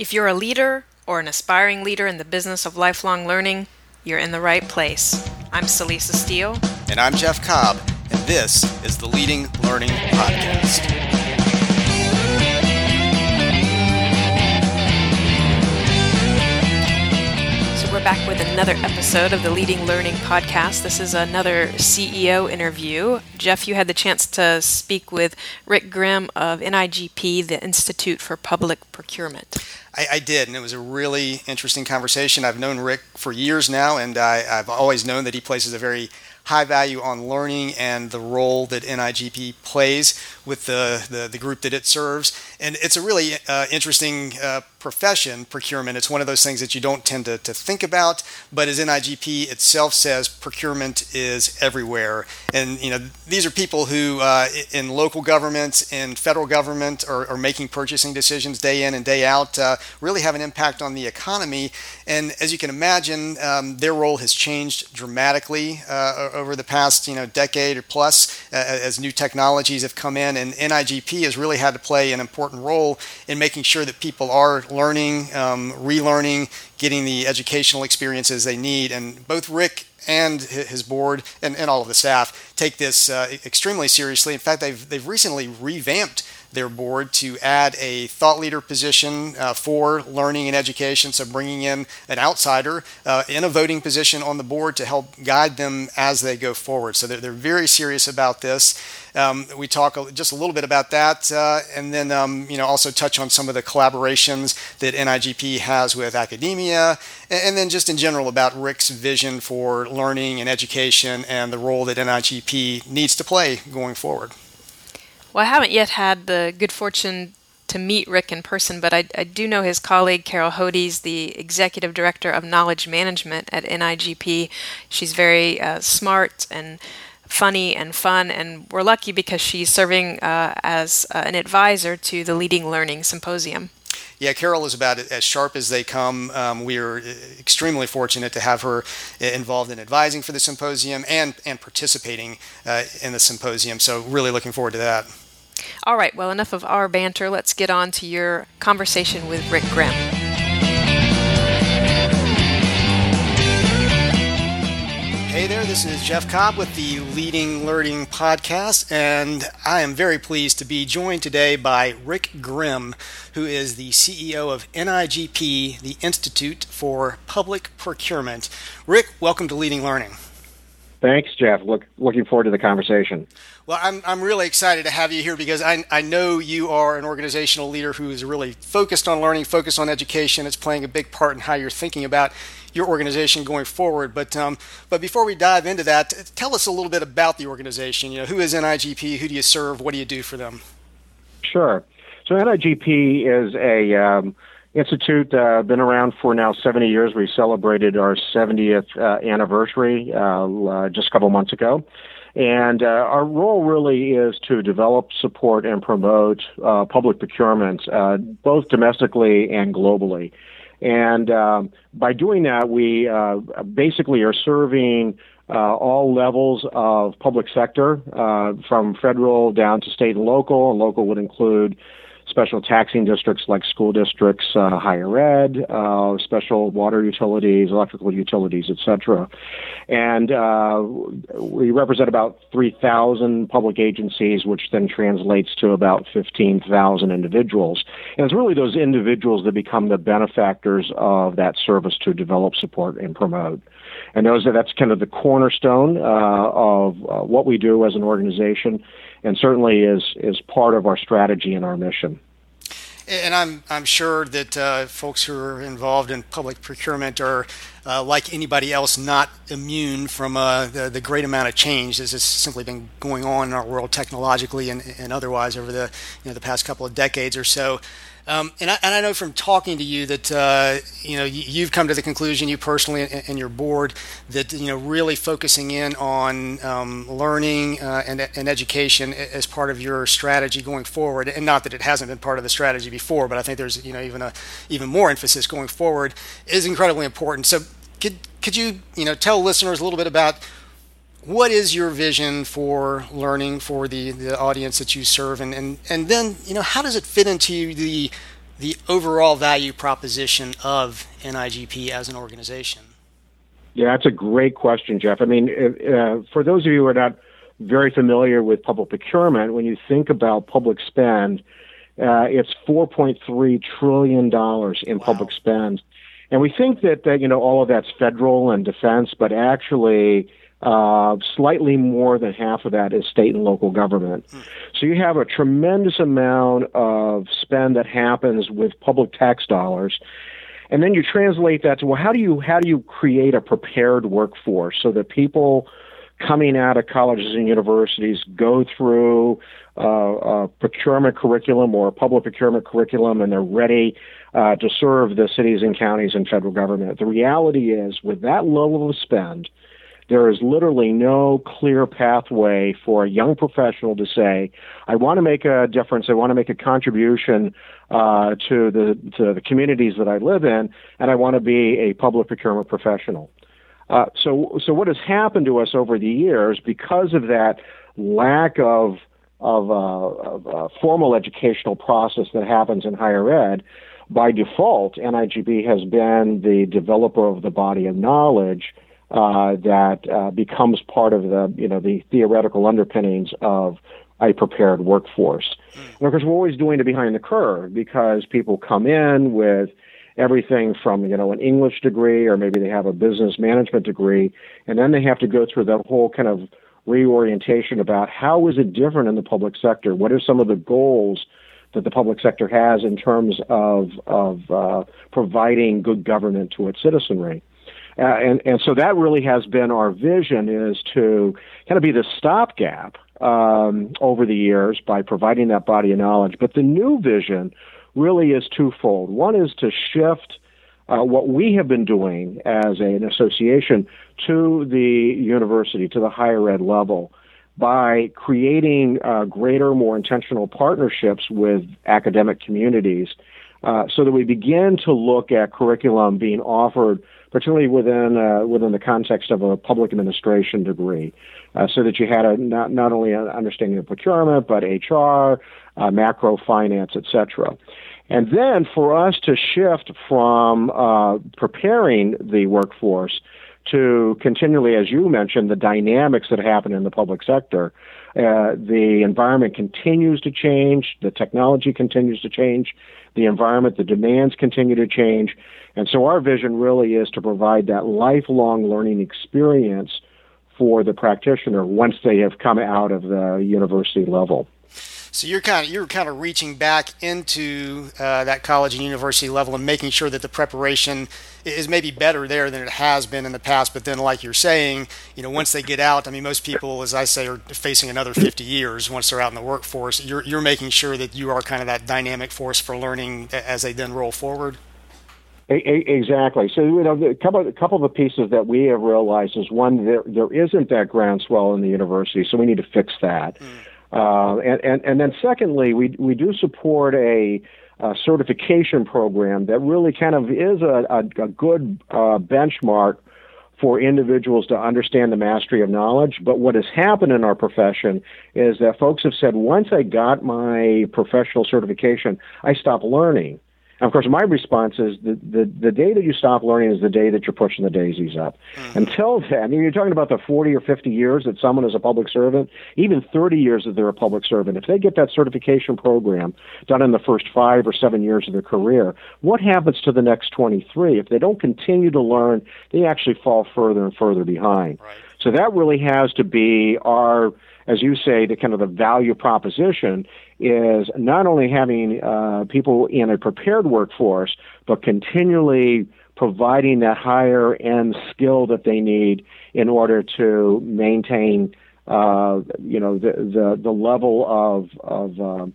If you're a leader or an aspiring leader in the business of lifelong learning, you're in the right place. I'm Celisa Steele. And I'm Jeff Cobb, and this is the Leading Learning Podcast. We're back with another episode of the Leading Learning Podcast. This is another CEO interview. Jeff, you had the chance to speak with Rick Grimm of NIGP, the Institute for Public Procurement. I, I, did, and it was a really interesting conversation. I've known Rick for years now, and I, I've always known that he places a very high value on learning and the role that NIGP plays with the, the, the group that it serves. And it's a really uh, interesting uh, profession, procurement. It's one of those things that you don't tend to, to think about, but as NIGP itself says, procurement is everywhere. And you know, these are people who uh, in local governments, in federal government, are, are, making purchasing decisions day in and day out, uh, really have an impact on the economy. And as you can imagine, um, their role has changed dramatically uh, over the past you know decade or plus as new technologies have come in, and NIGP has really had to play an important role in making sure that people are learning, um, relearning, getting the educational experiences they need. And both Rick and his board and, and all of the staff take this uh, extremely seriously. In fact, they've, they've recently revamped their board to add a thought leader position uh, for learning and education. So, bringing in an outsider uh, in a voting position on the board to help guide them as they go forward. So, they're, they're very serious about this. Um, we talk just a little bit about that, uh, and then um, you know also touch on some of the collaborations that NIGP has with academia, and, and, then just in general about Rick's vision for learning and education and the role that NIGP needs to play going forward. Well, I haven't yet had the good fortune to meet Rick in person, but I, I do know his colleague Carol Hodes, the executive director of knowledge management at NIGP. She's very uh, smart and funny and fun, and we're lucky because she's serving uh, as uh, an advisor to the Leading Learning Symposium. Yeah, Carol is about as sharp as they come. Um, we are extremely fortunate to have her involved in advising for the symposium and, and participating uh, in the symposium. So, really looking forward to that. All right, well, enough of our banter. Let's get on to your conversation with Rick Grimm. Hey there, this is Jeff Cobb with the Leading Learning Podcast, and I am very pleased to be joined today by Rick Grimm, who is the CEO of NIGP, the Institute for Public Procurement. Rick, welcome to Leading Learning. Thanks, Jeff. Look, looking forward to the conversation. Well, I'm, I'm really excited to have you here because I, I know you are an organizational leader who is really focused on learning, focused on education. It's playing a big part in how you're thinking about your organization going forward. But um, but before we dive into that, tell us a little bit about the organization. You know, who is NIGP? Who do you serve? What do you do for them? Sure. So NIGP is a um, institute uh, been around for now 70 years. We celebrated our 70th uh, anniversary uh, uh, just a couple months ago. And uh, our role really is to develop, support, and promote uh, public procurement, both domestically and globally. And um, by doing that, we basically are serving uh, all levels of public sector, uh, from federal down to state and local. And local would include special taxing districts like school districts, uh, higher ed, uh, special water utilities, electrical utilities, etc. And uh, we represent about 3,000 public agencies, which then translates to about 15,000 individuals. And it's really those individuals that become the benefactors of that service to develop, support, and promote. And those that's kind of the cornerstone uh, of uh, what we do as an organization and certainly is is part of our strategy and our mission. And I'm I'm sure that uh, folks who are involved in public procurement are, uh, like anybody else, not immune from uh, the, the great amount of change that has simply been going on in our world technologically and, and otherwise over the you know the past couple of decades or so. Um, and, I, and, I, know from talking to you that uh, you know you, have come to the conclusion, you personally and, and, your board, that you know really focusing in on um, learning uh, and, and, education as part of your strategy going forward. And not that it hasn't been part of the strategy before, but I think there's you know even a even more emphasis going forward is incredibly important. So could could you you know tell listeners a little bit about what is your vision for learning for the, the audience that you serve and, and, and then you know how does it fit into the the overall value proposition of NIGP as an organization? Yeah, that's a great question, Jeff. I mean, uh, for those of you who are not very familiar with public procurement, when you think about public spend, uh, it's 4.3 trillion dollars in wow. public spend, and we think that, that you know all of that's federal and defense, but actually. Uh, slightly more than half of that is state and local government. Hmm. So you have a tremendous amount of spend that happens with public tax dollars. And then you translate that to well, how do you how do you create a prepared workforce so that people coming out of colleges and universities go through uh, a procurement curriculum or a public procurement curriculum and they're ready uh, to serve the cities and counties and federal government. The reality is, with that level of spend, there is literally no clear pathway for a young professional to say, I want to make a difference, I want to make a contribution uh, to, the, to the communities that I live in, and I want to be a public procurement professional. Uh, so, so what has happened to us over the years because of that lack of of, uh, of a formal educational process that happens in higher ed, by default, NIGP has been the developer of the body of knowledge uh, that uh, becomes part of the you know the theoretical underpinnings of a prepared workforce. And of course, we're always doing it behind the curve because people come in with everything from you know an English degree or maybe they have a business management degree, and then they have to go through that whole kind of reorientation about how is it different in the public sector? What are some of the goals that the public sector has in terms of of uh, providing good government to its citizenry? Uh, and and so that really has been our vision is to kind of be the stopgap um, over the years by providing that body of knowledge. But the new vision really is twofold. One is to shift uh, what we have been doing as a, an association to the university, to the higher ed level, by creating uh, greater, more intentional partnerships with academic communities uh, so that we begin to look at curriculum being offered, particularly within uh, within the context of a public administration degree, uh, so that you had a not not only an understanding of procurement but HR, uh, macro finance, etc. And then for us to shift from uh, preparing the workforce to continually, as you mentioned, the dynamics that happen in the public sector. Uh, the environment continues to change, the technology continues to change, the environment, the demands continue to change. And so our vision really is to provide that lifelong learning experience for the practitioner once they have come out of the university level. So you're kind of you're kind of reaching back into uh, that college and university level and making sure that the preparation is maybe better there than it has been in the past. But then, like you're saying, you know, once they get out, I mean, most people, as I say, are facing another 50 years once they're out in the workforce. You're you're making sure that you are kind of that dynamic force for learning as they then roll forward. Exactly. So you know, a couple a couple of the pieces that we have realized is one there there isn't that groundswell in the university, so we need to fix that. Mm. Uh, and, and, and then secondly, we, we do support a, a certification program that really kind of is a, a, a good uh, benchmark for individuals to understand the mastery of knowledge. But what has happened in our profession is that folks have said, once I got my professional certification, I stopped learning. And of course, my response is the, the, the day that you stop learning is the day that you're pushing the daisies up. Mm-hmm. Until then, I mean, you're talking about the 40 or 50 years that someone is a public servant, even 30 years that they're a public servant. If they get that certification program done in the first five or seven years of their career, what happens to the next 23? If they don't continue to learn, they actually fall further and further behind. Right. So that really has to be our as you say, the kind of the value proposition is not only having uh, people in a prepared workforce, but continually providing that higher end skill that they need in order to maintain, uh, you know, the, the, the level of, of, uh,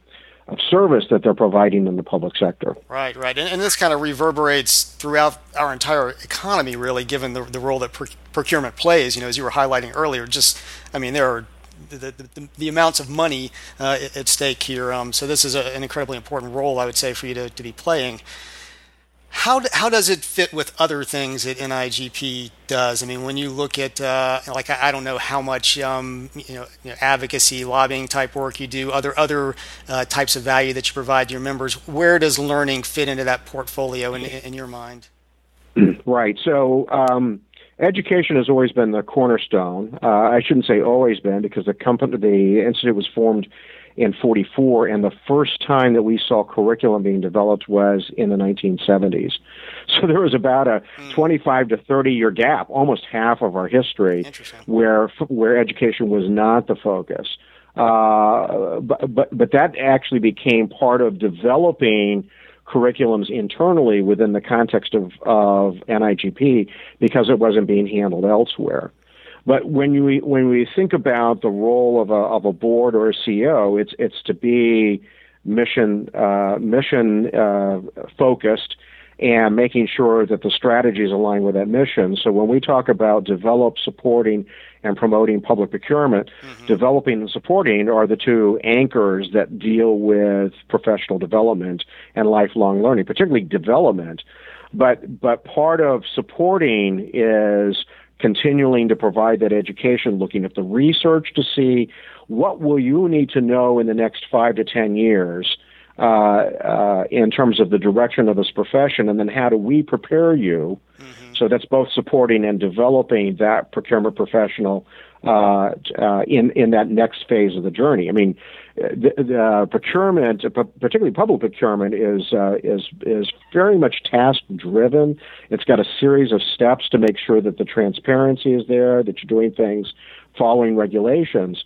of service that they're providing in the public sector. Right, right. And, and, this kind of reverberates throughout our entire economy, really, given the, the role that procurement plays. You know, as you were highlighting earlier, just, I mean, there are the, the, the, amounts of money uh, at stake here. Um, so this is a, an incredibly important role, I would say, for you to, to be playing. how how does it fit with other things that NIGP does? I mean, when you look at uh, like I, I, don't know how much um, you, know, you, know, advocacy, lobbying type work you do, other other uh, types of value that you provide your members. Where does learning fit into that portfolio in, in your mind? Right. So. Um, education has always been the cornerstone. Uh, I shouldn't say always been because the company, the institute was formed in 44, and the first time that we saw curriculum being developed was in the 1970s. So there was about a mm. 25 to 30 year gap, almost half of our history, where where education was not the focus. Uh, but, but but that actually became part of developing curriculums internally within the context of, of NIGP because it wasn't being handled elsewhere. But when we when we think about the role of a of a board or a CEO, it's it's to be mission uh, mission uh, focused and making sure that the strategies align with that mission. So when we talk about develop, supporting, and promoting public procurement, mm-hmm. developing and supporting are the two anchors that deal with professional development and lifelong learning, particularly development. But but part of supporting is continuing to provide that education, looking at the research to see what will you need to know in the next five to ten years uh, uh, in terms of the direction of this profession, and then how do we prepare you? Mm-hmm. So that's both supporting and developing that procurement professional uh, uh, in in that next phase of the journey. I mean, the, the procurement, particularly public procurement, is uh, is is very much task driven. It's got a series of steps to make sure that the transparency is there, that you're doing things following regulations.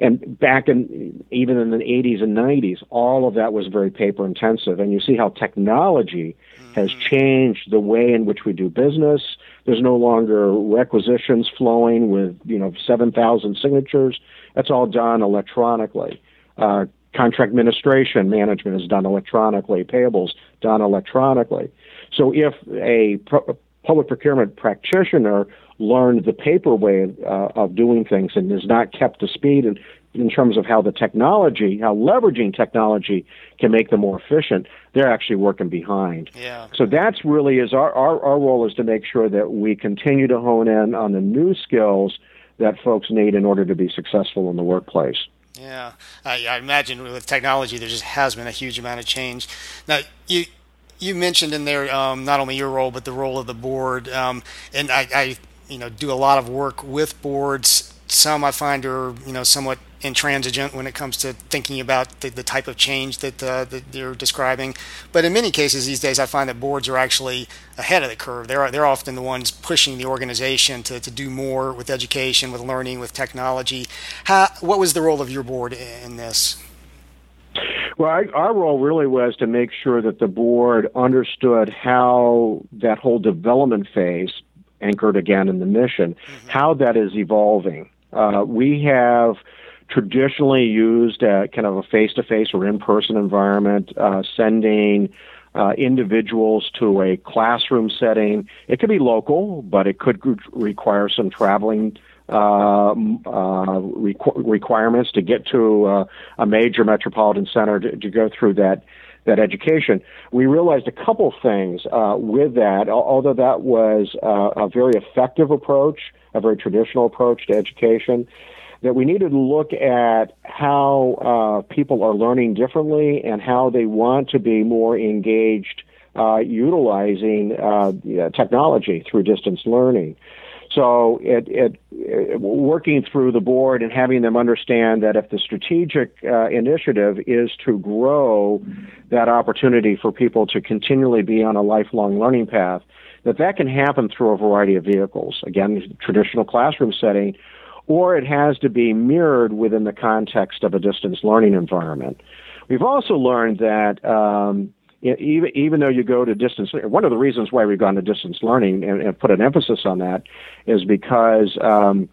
And back in even in the 80s and 90s, all of that was very paper intensive. And you see how technology has mm-hmm. changed the way in which we do business. There's no longer requisitions flowing with you know 7,000 signatures. That's all done electronically. Uh, contract administration management is done electronically. Payables done electronically. So if a pro- public procurement practitioner learned the paper way uh, of doing things and is not kept to speed in, in terms of how the technology, how leveraging technology can make them more efficient, they're actually working behind. Yeah. So that's really is our, our, our role is to make sure that we continue to hone in on the new skills that folks need in order to be successful in the workplace. Yeah, I, I imagine with technology, there just has been a huge amount of change. Now, you you mentioned in there um, not only your role but the role of the board, um, and I, I you know do a lot of work with boards. Some I find are you know somewhat intransigent when it comes to thinking about the, the type of change that, uh, that you're describing. But in many cases these days, I find that boards are actually ahead of the curve. They're they're often the ones pushing the organization to, to do more with education, with learning, with technology. How, what was the role of your board in this? Well, I, our role really was to make sure that the board understood how that whole development phase, anchored again in the mission, mm-hmm. how that is evolving. Uh, we have traditionally used kind of a face-to-face or in-person environment, uh, sending uh, individuals to a classroom setting. It could be local, but it could require some traveling uh, uh, requ- requirements to get to uh, a major metropolitan center to, to, go through that that education. We realized a couple things uh, with that. Although that was uh, a very effective approach, a very traditional approach to education, that we needed to look at how uh, people are learning differently and how they want to be more engaged uh, utilizing uh, technology through distance learning. So it, it, working through the board and having them understand that if the strategic uh, initiative is to grow that opportunity for people to continually be on a lifelong learning path, that that can happen through a variety of vehicles. Again, traditional classroom setting, or it has to be mirrored within the context of a distance learning environment. We've also learned that um, even even though you go to distance, one of the reasons why we've gone to distance learning and, and put an emphasis on that is because. Um,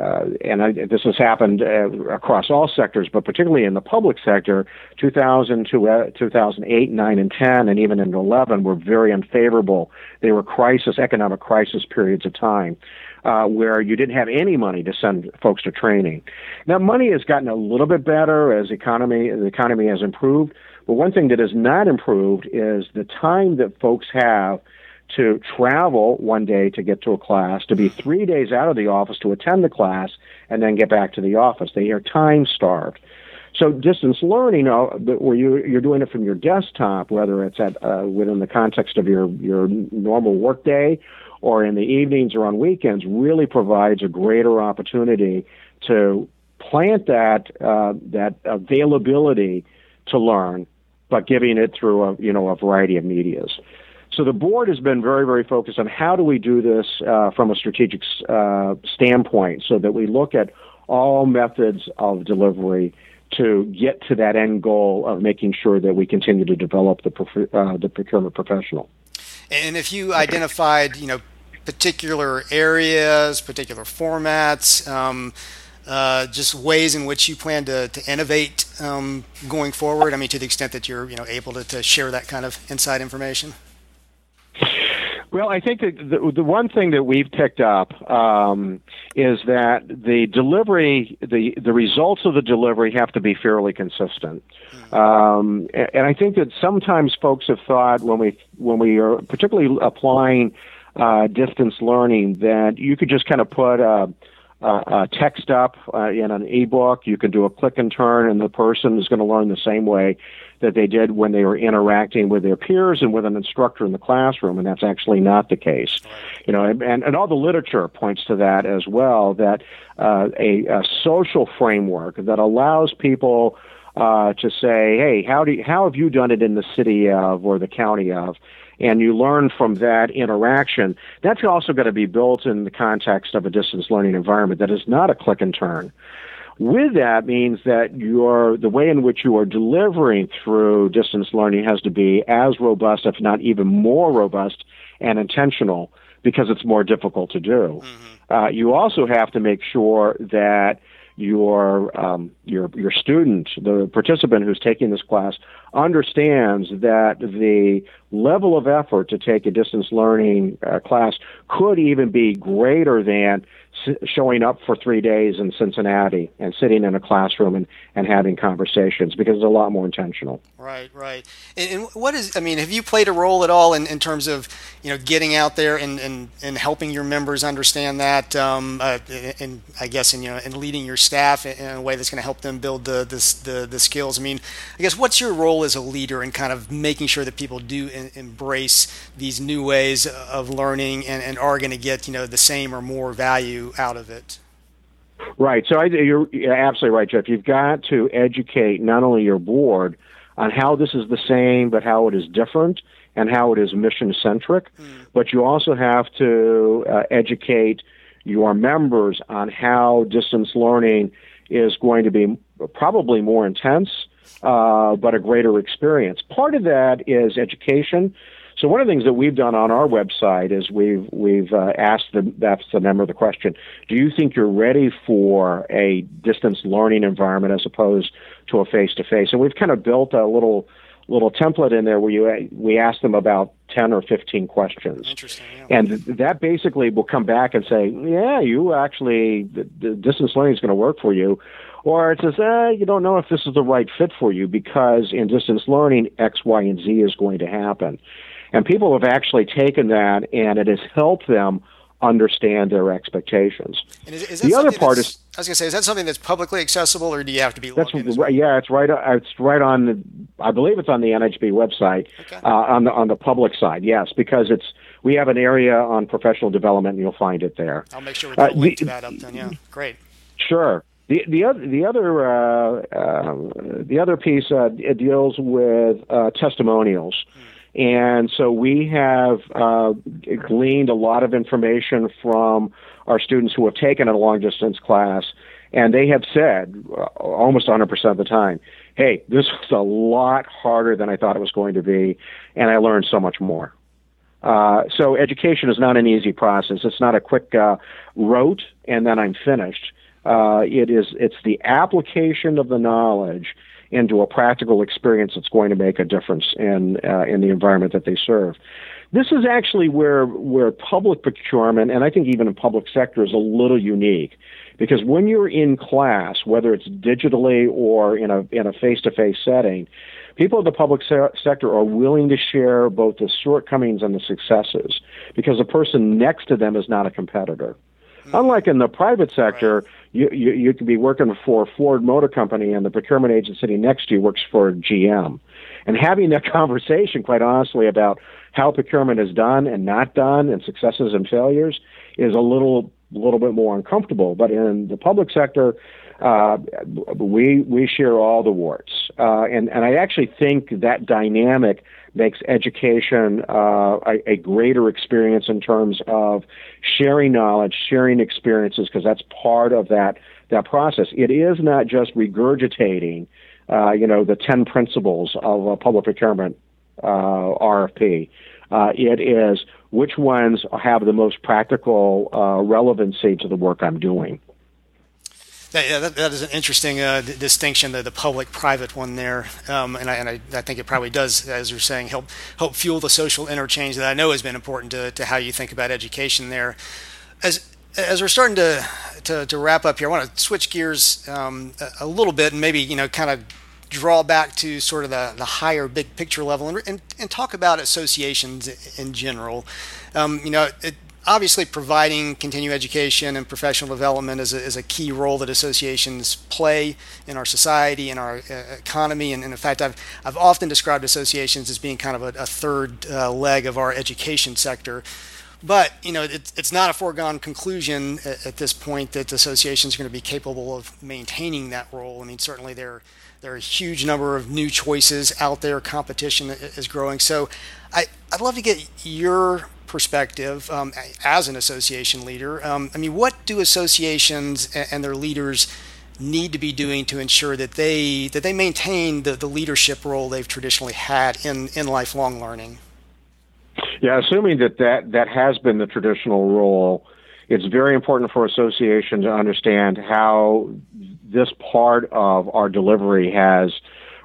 uh, and I, this has happened uh, across all sectors, but particularly in the public sector, 2000 to uh, 2008, 9, and 10, and even in 11 were very unfavorable. They were crisis, economic crisis periods of time uh, where you didn't have any money to send folks to training. Now, money has gotten a little bit better as economy the economy has improved, But one thing that has not improved is the time that folks have to travel one day to get to a class, to be three days out of the office to attend the class, and then get back to the office. They are time starved. So distance learning, uh, where you, you're doing it from your desktop, whether it's at uh, within the context of your your normal workday, or in the evenings or on weekends, really provides a greater opportunity to plant that uh, that availability to learn, but giving it through a you know a variety of medias. So the board has been very, very focused on how do we do this uh, from a strategic uh, standpoint, so that we look at all methods of delivery to get to that end goal of making sure that we continue to develop the uh, the procurement professional. And if you identified, you know, particular areas, particular formats, um, uh, just ways in which you plan to, to innovate um, going forward. I mean, to the extent that you're, you know, able to, to share that kind of inside information. Well, I think that the, the one thing that we've picked up um, is that the delivery, the the results of the delivery have to be fairly consistent, mm-hmm. um, and, and I think that sometimes folks have thought when we when we are particularly applying uh, distance learning that you could just kind of put a, a, a text up uh, in an ebook. You can do a click and turn, and the person is going to learn the same way that they did when they were interacting with their peers and with an instructor in the classroom, and that's actually not the case. You know, and, and all the literature points to that as well. That uh, a, a social framework that allows people uh, to say, "Hey, how do you, how have you done it in the city of or the county of?" And you learn from that interaction. That's also going to be built in the context of a distance learning environment that is not a click and turn. With that means that your the way in which you are delivering through distance learning has to be as robust, if not even more robust and intentional, because it's more difficult to do. Mm-hmm. Uh, you also have to make sure that your um, your your student, the participant who's taking this class, understands that the level of effort to take a distance learning uh, class could even be greater than showing up for three days in Cincinnati and sitting in a classroom and, and having conversations because it's a lot more intentional. Right, right. And, and, what is, I mean, have you played a role at all in, in terms of, you know, getting out there and, and, and helping your members understand that, um, uh, and I guess, in, you know, and leading your staff in, a way that's going to help them build the, the, the, the, skills? I mean, I guess, what's your role as a leader in kind of making sure that people do in, embrace these new ways of learning and, and are going to get, you know, the same or more value out of it. Right. So I, you're, you're absolutely right, Jeff. You've got to educate not only your board on how this is the same, but how it is different and how it is mission centric. Mm. But you also have to uh, educate your members on how distance learning is going to be probably more intense, uh, but a greater experience. Part of that is education. So one of the things that we've done on our website is we've we've uh, asked the that's the member of the question. Do you think you're ready for a distance learning environment as opposed to a face to face? And we've kind of built a little little template in there where you we ask them about 10 or 15 questions. Interesting. Yeah. And that basically will come back and say, yeah, you actually, the, the distance learning is going to work for you. Or it says, eh, you don't know if this is the right fit for you because in distance learning, X, Y, and Z is going to happen. And people have actually taken that and it has helped them understand their expectations. Is, is the other part is I was going to say, is that something that's publicly accessible, or do you have to be? That's right. Yeah, it's right. It's right on. The, I believe it's on the NIGP website okay. uh, on the on the public side. Yes, because it's we have an area on professional development, and you'll find it there. I'll make sure we put uh, a link the, to that up. Then, yeah, great. Sure. The the other the other uh, uh, the other piece uh, deals with uh, testimonials. Hmm. And so we have uh, gleaned a lot of information from our students who have taken a long distance class, and they have said uh, almost 100% of the time, hey, this was a lot harder than I thought it was going to be, and I learned so much more. Uh, so education is not an easy process. It's not a quick uh, rote and then I'm finished. Uh, it is it's the application of the knowledge into a practical experience that's going to make a difference in uh, in the environment that they serve. This is actually where where public procurement and I think even in public sector is a little unique because when you're in class, whether it's digitally or in a in a face-to-face setting, people in the public se- sector are willing to share both the shortcomings and the successes because the person next to them is not a competitor. Mm-hmm. Unlike in the private sector, right. you, you you could be working for Ford Motor Company and the procurement agent sitting next to you works for GM, and having that conversation, quite honestly, about how procurement is done and not done, and successes and failures, is a little a little bit more uncomfortable. But in the public sector, uh, we we share all the warts, uh, and and I actually think that dynamic makes education uh, a, a, greater experience in terms of sharing knowledge, sharing experiences, because that's part of that that process. It is not just regurgitating, uh, you know, the ten principles of a public procurement uh, RFP. Uh, it is which ones have the most practical relevancy to the work I'm doing. That, yeah, that, that is an interesting uh, distinction, the, the public-private one there, um, and, I, and I, I, think it probably does, as you're saying, help help fuel the social interchange that I know has been important to, to how you think about education there. As as we're starting to, to, to wrap up here, I want to switch gears um, a, a, little bit and maybe you know kind of draw back to sort of the, the higher big picture level and, and, and talk about associations in general. Um, you know, it, obviously providing continuing education and professional development is a, is a key role that associations play in our society and our uh, economy. And, and, in fact I've, I've often described associations as being kind of a, a third uh, leg of our education sector. But you know it, it's not a foregone conclusion at, at, this point that associations are going to be capable of maintaining that role. I mean certainly there there are a huge number of new choices out there. Competition is growing. So I, I'd love to get your perspective um, as an association leader. Um, I mean, what do associations and their leaders need to be doing to ensure that they that they maintain the, the leadership role they've traditionally had in, in lifelong learning? Yeah, assuming that, that that has been the traditional role, it's very important for associations to understand how this part of our delivery has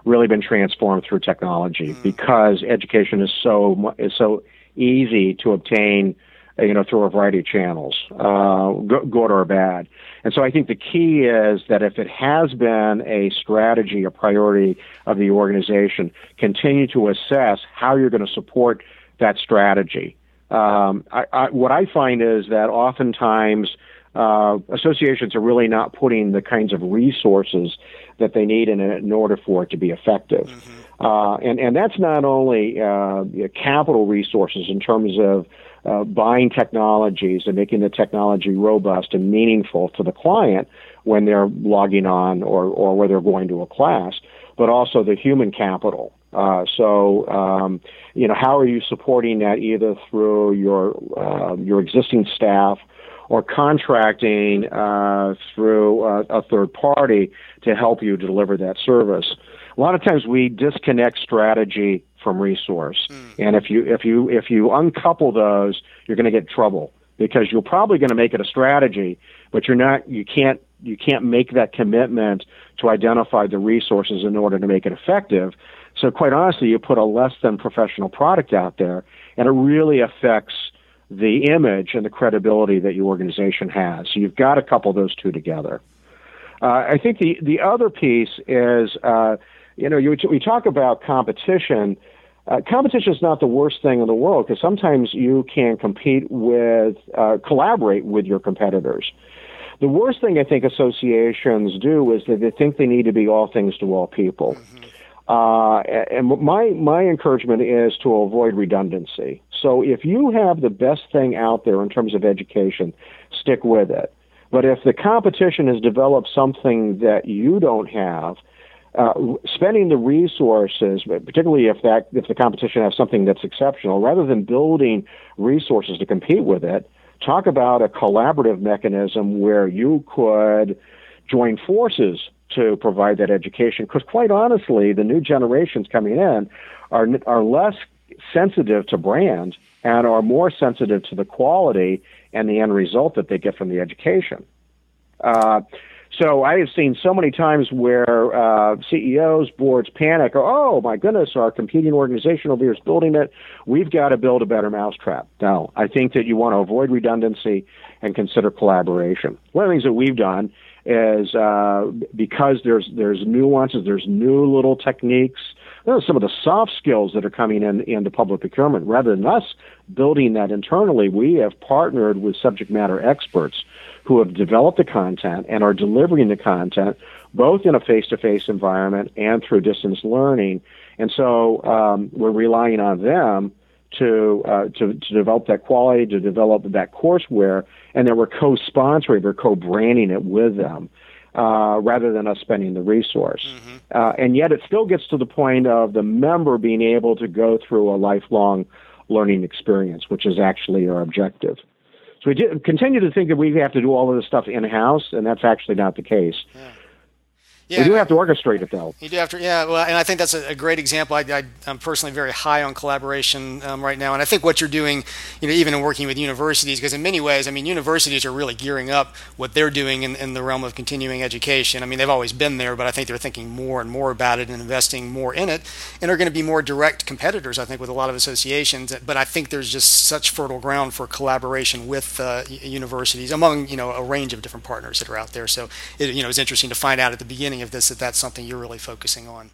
really been transformed through technology mm. because education is so is so easy to obtain, uh, you know, through a variety of channels, uh, good or bad. And so I think the key is that if it has been a strategy, a priority of the organization, continue to assess how you're going to support that strategy. Um, I, I, what I find is that oftentimes uh, associations are really not putting the kinds of resources that they need in in order for it to be effective. Mm-hmm. Uh, and, and that's not only uh, capital resources in terms of uh, buying technologies and making the technology robust and meaningful to the client when they're logging on or, or where they're going to a class, but also the human capital. Uh, so, um, you know, how are you supporting that either through your uh, your existing staff or contracting uh, through a, a third party to help you deliver that service? a lot of times we disconnect strategy from resource. Mm. And if you if you if you uncouple those, you're going to get trouble because you're probably going to make it a strategy, but you're not you can't you can't make that commitment to identify the resources in order to make it effective. So quite honestly, you put a less than professional product out there and it really affects the image and the credibility that your organization has. So you've got to couple those two together. Uh, I think the, the other piece is uh, you know, you, we talk about competition. Uh, competition is not the worst thing in the world because sometimes you can compete with, uh, collaborate with your competitors. The worst thing I think associations do is that they think they need to be all things to all people. Mm-hmm. Uh, and my my encouragement is to avoid redundancy. So if you have the best thing out there in terms of education, stick with it. But if the competition has developed something that you don't have, uh, spending the resources, particularly if that if the competition has something that's exceptional, rather than building resources to compete with it, talk about a collaborative mechanism where you could join forces to provide that education. Because quite honestly, the new generations coming in are are less sensitive to brand and are more sensitive to the quality and the end result that they get from the education. Uh, so I have seen so many times where uh, CEOs, boards panic, or, oh my goodness, our competing organization over here is building it. We've got to build a better mousetrap. No, I think that you want to avoid redundancy and consider collaboration. one of the things that we've done is uh, because there's there's nuances, there's new little techniques. Those are some of the soft skills that are coming in into public procurement. Rather than us building that internally, we have partnered with subject matter experts who have developed the content and are delivering the content both in a face-to-face environment and through distance learning. And so um, we're relying on them to, uh, to to develop that quality, to develop that courseware, and then we're co-sponsoring, we're co-branding it with them. Uh, rather than us spending the resource. Mm-hmm. Uh, and yet it still gets to the point of the member being able to go through a lifelong learning experience, which is actually our objective. So we did, continue to think that we have to do all of this stuff in house, and that's actually not the case. Yeah. Yeah, we do have to orchestrate it, though. You do have to, yeah. Well, and I think that's a, a great example. I, am personally very high on collaboration um, right now, and I think what you're doing, you know, even in working with universities, because in many ways, I mean, universities are really gearing up what they're doing in, in the realm of continuing education. I mean, they've always been there, but I think they're thinking more and more about it and investing more in it, and are going to be more direct competitors, I think, with a lot of associations. But I think there's just such fertile ground for collaboration with uh, universities among, you know, a range of different partners that are out there. So, it, you know, it's interesting to find out at the beginning beginning of this that that's something you're really focusing on.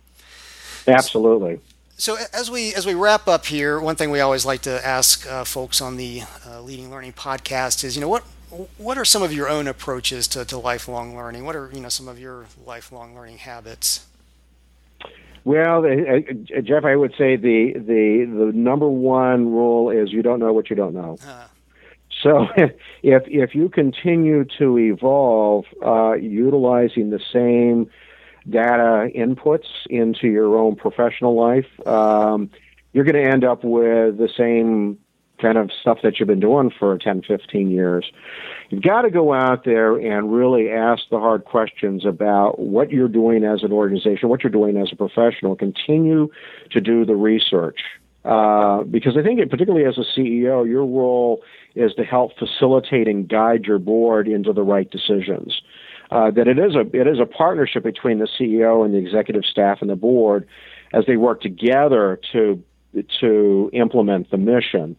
Absolutely. So as we as we wrap up here, one thing we always like to ask uh, folks on the uh, Leading Learning podcast is, you know, what what are some of your own approaches to, to lifelong learning? What are you know some of your lifelong learning habits? Well, uh, Jeff, I would say the the the number one rule is you don't know what you don't know. Uh, so if if you continue to evolve uh, utilizing the same data inputs into your own professional life, um, you're going to end up with the same kind of stuff that you've been doing for 10, 15 years. You've got to go out there and really ask the hard questions about what you're doing as an organization, what you're doing as a professional. Continue to do the research. Uh, because I think, particularly as a CEO, your role is to help facilitate and guide your board into the right decisions. Uh, that it is a it is a partnership between the CEO and the executive staff and the board as they work together to to implement the mission.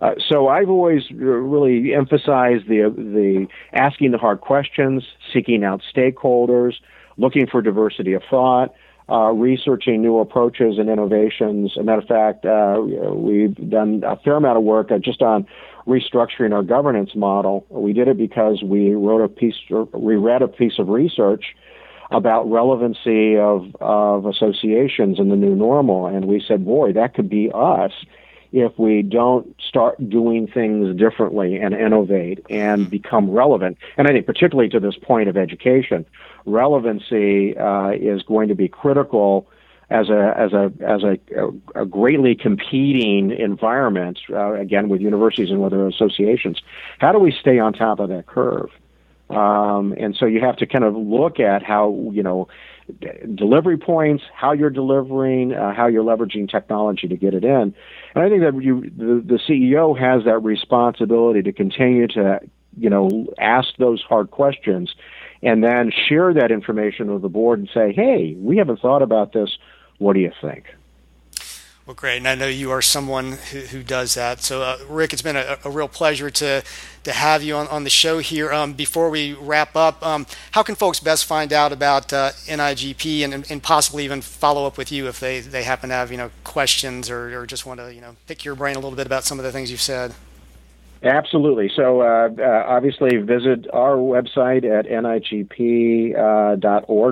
Uh, so I've always really emphasized the the asking the hard questions, seeking out stakeholders, looking for diversity of thought, uh, researching new approaches and innovations. As a matter of fact, uh, we've done a fair amount of work uh, just on restructuring our governance model. We did it because we wrote a piece, we read a piece of research about relevancy of, of associations in the new normal, and we said, boy, that could be us if we don't start doing things differently and innovate and become relevant. And I think, particularly to this point of education, relevancy uh, is going to be critical as a as a as a, a greatly competing environment uh, again with universities and with other associations. How do we stay on top of that curve? Um, and so you have to kind of look at how you know delivery points, how you're delivering, uh, how you're leveraging technology to get it in. And I think that you the, the CEO has that responsibility to continue to you know ask those hard questions and then share that information with the board and say, hey, we haven't thought about this what do you think? Well, great, and I know you are someone who, who does that. So, uh, Rick, it's been a, a, real pleasure to to have you on, on the show here. Um, before we wrap up, um, how can folks best find out about uh, NIGP and, and possibly even follow up with you if they, they happen to have you know questions or, or just want to you know pick your brain a little bit about some of the things you've said? Absolutely. So, uh, uh, obviously, visit our website at nigp.org,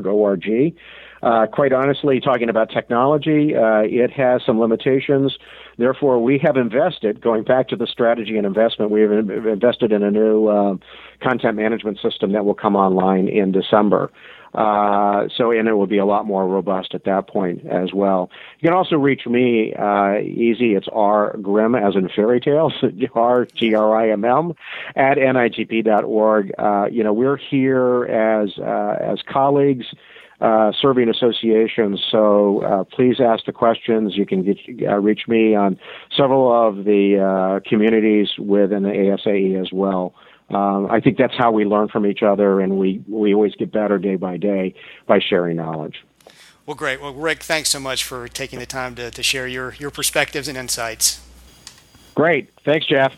uh, org. Uh, quite honestly, talking about technology, uh, it has some limitations. Therefore, we have invested, going back to the strategy and investment, we have invested in a new uh, content management system that will come online in December. Uh, so, and it will be a lot more robust at that point as well. You can also reach me uh, easy. It's R Grimm, as in fairy tales, R G R I M M, at nigp.org. Uh, you know, we're here as uh, as colleagues uh, serving associations. So uh, please ask the questions. You can get, uh, reach me on several of the uh, communities within the ASAE as well. Um, I think that's how we learn from each other, and we, we always get better day by day by sharing knowledge. Well, great. Well, Rick, thanks so much for taking the time to, to share your, your perspectives and insights. Great. Thanks, Jeff.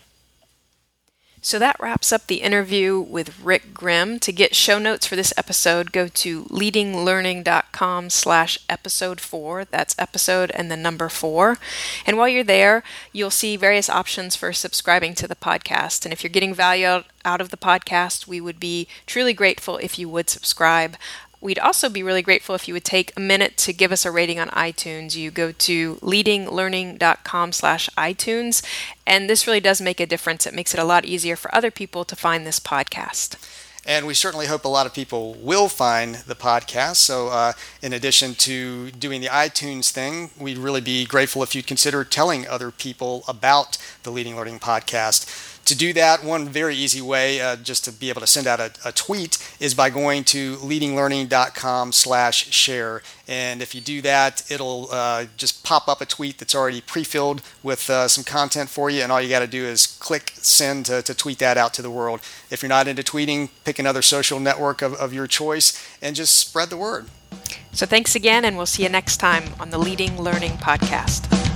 So that wraps up the interview with Rick Grimm. To get show notes for this episode, go to leadinglearning.com slash episode four. That's episode and the number four. And while you're there, you'll see various options for subscribing to the podcast. And if you're getting value out, out of the podcast, we would be truly grateful if you would subscribe. We'd also be really grateful if you would take a minute to give us a rating on iTunes. You go to leadinglearning.com slash iTunes, and this really does make a difference. It makes it a lot easier for other people to find this podcast. And we certainly hope a lot of people will find the podcast. So, uh, in addition to doing the iTunes thing, we'd really be grateful if you'd consider telling other people about the Leading Learning podcast. To do that, one very easy way, uh, just to be able to send out a, a, tweet, is by going to leadinglearning.com/share. And if you do that, it'll uh, just pop up a tweet that's already pre-filled with uh, some content for you, and all you got to do is click send to, to, tweet that out to the world. If you're not into tweeting, pick another social network of, of your choice and just spread the word. So thanks again, and we'll see you next time on the Leading Learning Podcast.